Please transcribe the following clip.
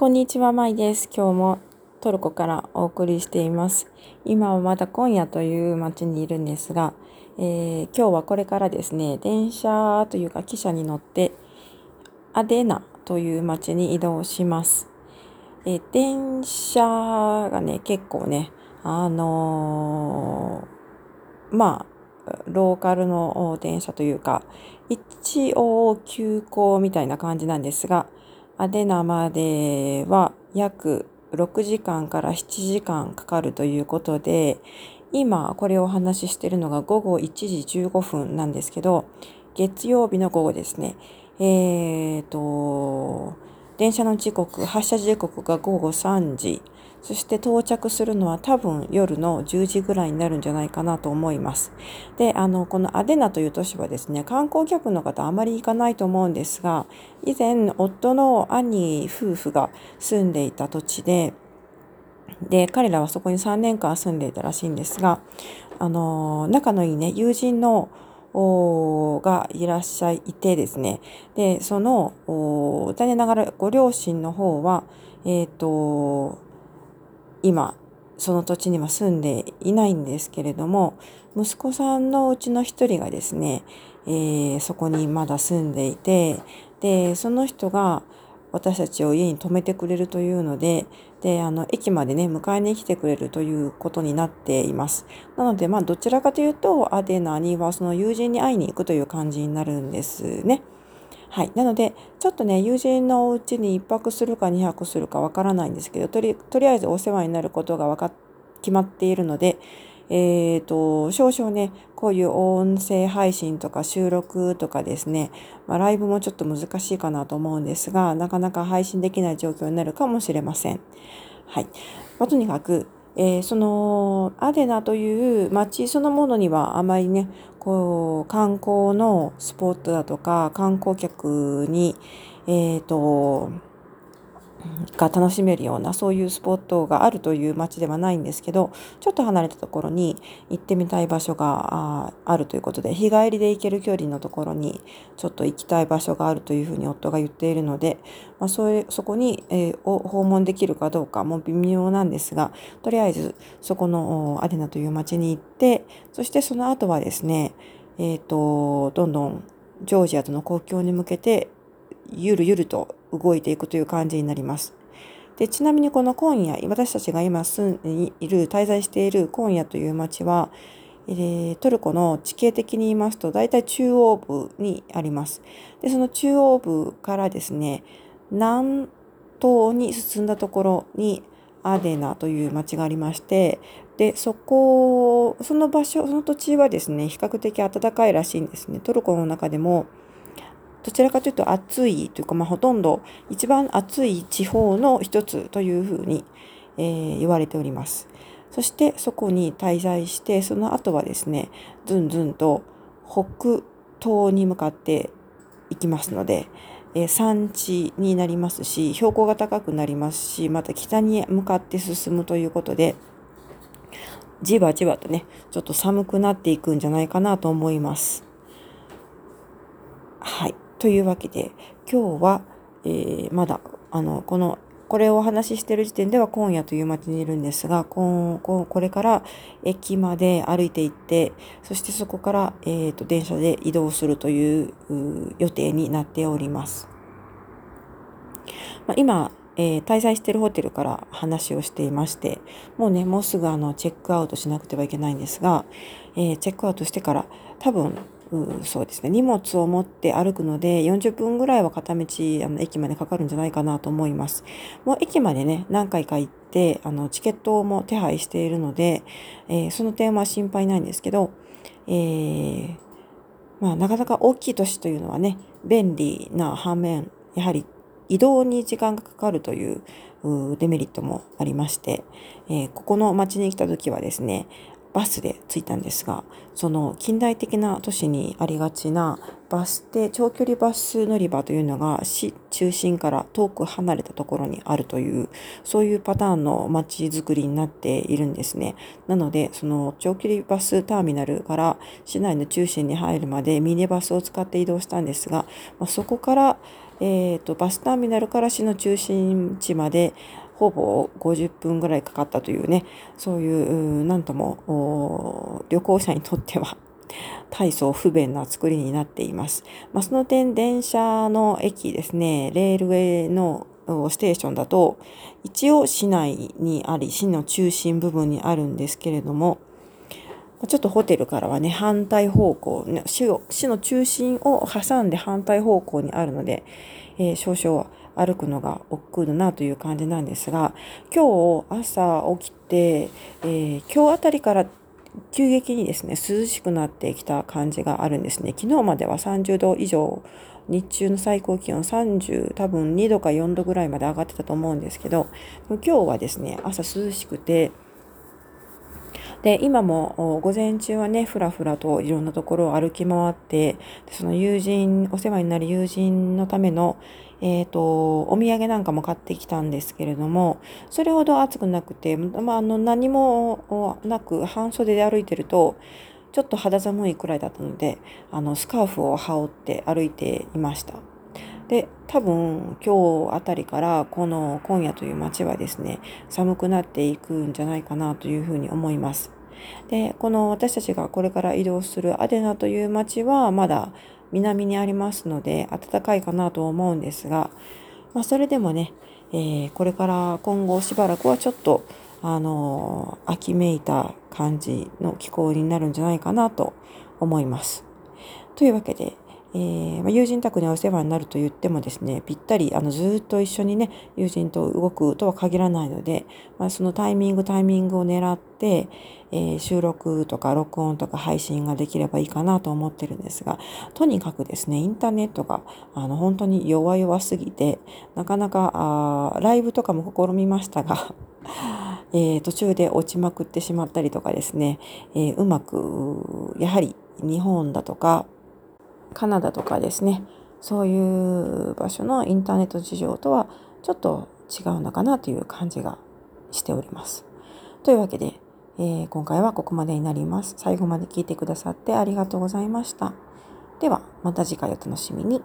こんにちは、まいです。今日もトルコからお送りしています。今はまだ今夜という街にいるんですが、えー、今日はこれからですね、電車というか汽車に乗ってアデナという街に移動します。えー、電車がね、結構ね、あのー、まあ、ローカルの電車というか、一応急行みたいな感じなんですが、アデナまでは約6時間から7時間かかるということで、今これをお話ししているのが午後1時15分なんですけど、月曜日の午後ですね。えーと、電車の時刻、発車時刻が午後3時。そして到着するのは多分夜の10時ぐらいになるんじゃないかなと思います。で、あの、このアデナという都市はですね、観光客の方あまり行かないと思うんですが、以前、夫の兄夫婦が住んでいた土地で、で、彼らはそこに3年間住んでいたらしいんですが、あの、仲のいいね、友人のがいらっしゃいてですね、で、その、残念ながらご両親の方は、えっ、ー、と、今その土地には住んでいないんですけれども息子さんのうちの一人がですね、えー、そこにまだ住んでいてでその人が私たちを家に泊めてくれるというのでであの駅までね迎えに来てくれるということになっていますなのでまあどちらかというとアデナにはその友人に会いに行くという感じになるんですね。はい。なので、ちょっとね、友人のお家に1泊するか2泊するかわからないんですけど、とりとりあえずお世話になることがわか決まっているので、えっ、ー、と、少々ね、こういう音声配信とか収録とかですね、まあ、ライブもちょっと難しいかなと思うんですが、なかなか配信できない状況になるかもしれません。はい。まあ、とにかく、えー、そのアデナという街そのものにはあまりねこう観光のスポットだとか観光客にえっ、ー、とが楽しめるようなそういうスポットがあるという街ではないんですけどちょっと離れたところに行ってみたい場所があるということで日帰りで行ける距離のところにちょっと行きたい場所があるというふうに夫が言っているので、まあ、それそこに、えー、訪問できるかどうかも微妙なんですがとりあえずそこのアデナという街に行ってそしてその後はですねえっ、ー、とどんどんジョージアとの国境に向けてゆるゆると動いていくという感じになります。でちなみにこの今夜、私たちが今住んでいる、滞在している今夜という町は、えー、トルコの地形的に言いますと、大体中央部にあります。で、その中央部からですね、南東に進んだところにアデナという町がありまして、で、そこ、その場所、その土地はですね、比較的暖かいらしいんですね。トルコの中でも、どちらかというと暑いというか、まあ、ほとんど一番暑い地方の一つというふうに、えー、言われております。そしてそこに滞在して、その後はですね、ずんずんと北東に向かっていきますので、えー、山地になりますし、標高が高くなりますし、また北に向かって進むということで、じわじわとね、ちょっと寒くなっていくんじゃないかなと思います。はい。というわけで、今日は、えー、まだ、あの、この、これをお話ししている時点では今夜という街にいるんですが、ここれから駅まで歩いて行って、そしてそこから、えーと、電車で移動するという予定になっております。まあ、今、えー、滞在しているホテルから話をしていまして、もうね、もうすぐあのチェックアウトしなくてはいけないんですが、えー、チェックアウトしてから多分うそうですね荷物を持って歩くので40分ぐらいは片道あの駅までかかるんじゃないかなと思います。もう駅までね何回か行ってあのチケットも手配しているので、えー、その点は心配ないんですけど、えー、まあ、なかなか大きい都市というのはね便利な反面やはり移動に時間がかかるというデメリットもありまして、えー、ここの町に来た時はですねバスで着いたんですが、その近代的な都市にありがちなバス停、長距離バス乗り場というのが市中心から遠く離れたところにあるという、そういうパターンの街づくりになっているんですね。なので、その長距離バスターミナルから市内の中心に入るまでミニバスを使って移動したんですが、まあ、そこから、えーと、バスターミナルから市の中心地までほぼ50分ぐらいかかったというね、そういう、なんとも旅行者にとっては 大層不便な作りになっています。まあ、その点、電車の駅ですね、レールウェイのステーションだと、一応市内にあり、市の中心部分にあるんですけれども、ちょっとホテルからはね、反対方向、市を市の中心を挟んで反対方向にあるので、えー、少々歩くのが億劫だなという感じなんですが、今日朝起きて、えー、今日あたりから急激にですね、涼しくなってきた感じがあるんですね。昨日までは30度以上、日中の最高気温30多分2度か4度ぐらいまで上がってたと思うんですけど、今日はですね、朝涼しくて、で、今も午前中はね、ふらふらといろんなところを歩き回って、その友人、お世話になる友人のための、えっ、ー、と、お土産なんかも買ってきたんですけれども、それほど暑くなくて、まあ、あの、何もなく半袖で歩いてると、ちょっと肌寒いくらいだったので、あの、スカーフを羽織って歩いていました。で、多分今日あたりからこの今夜という街はですね、寒くなっていくんじゃないかなというふうに思います。で、この私たちがこれから移動するアデナという街はまだ南にありますので暖かいかなと思うんですが、まあ、それでもね、えー、これから今後しばらくはちょっとあの秋めいた感じの気候になるんじゃないかなと思います。というわけで、えー、ま、友人宅にお世話になると言ってもですね、ぴったりあのずっと一緒にね、友人と動くとは限らないので、まあ、そのタイミングタイミングを狙って、えー、収録とか録音とか配信ができればいいかなと思ってるんですが、とにかくですね、インターネットがあの本当に弱々すぎて、なかなかあライブとかも試みましたが、えー、途中で落ちまくってしまったりとかですね、え、うまく、やはり日本だとか、カナダとかですねそういう場所のインターネット事情とはちょっと違うのかなという感じがしております。というわけで、えー、今回はここまでになります。最後まで聞いてくださってありがとうございました。ではまた次回お楽しみに。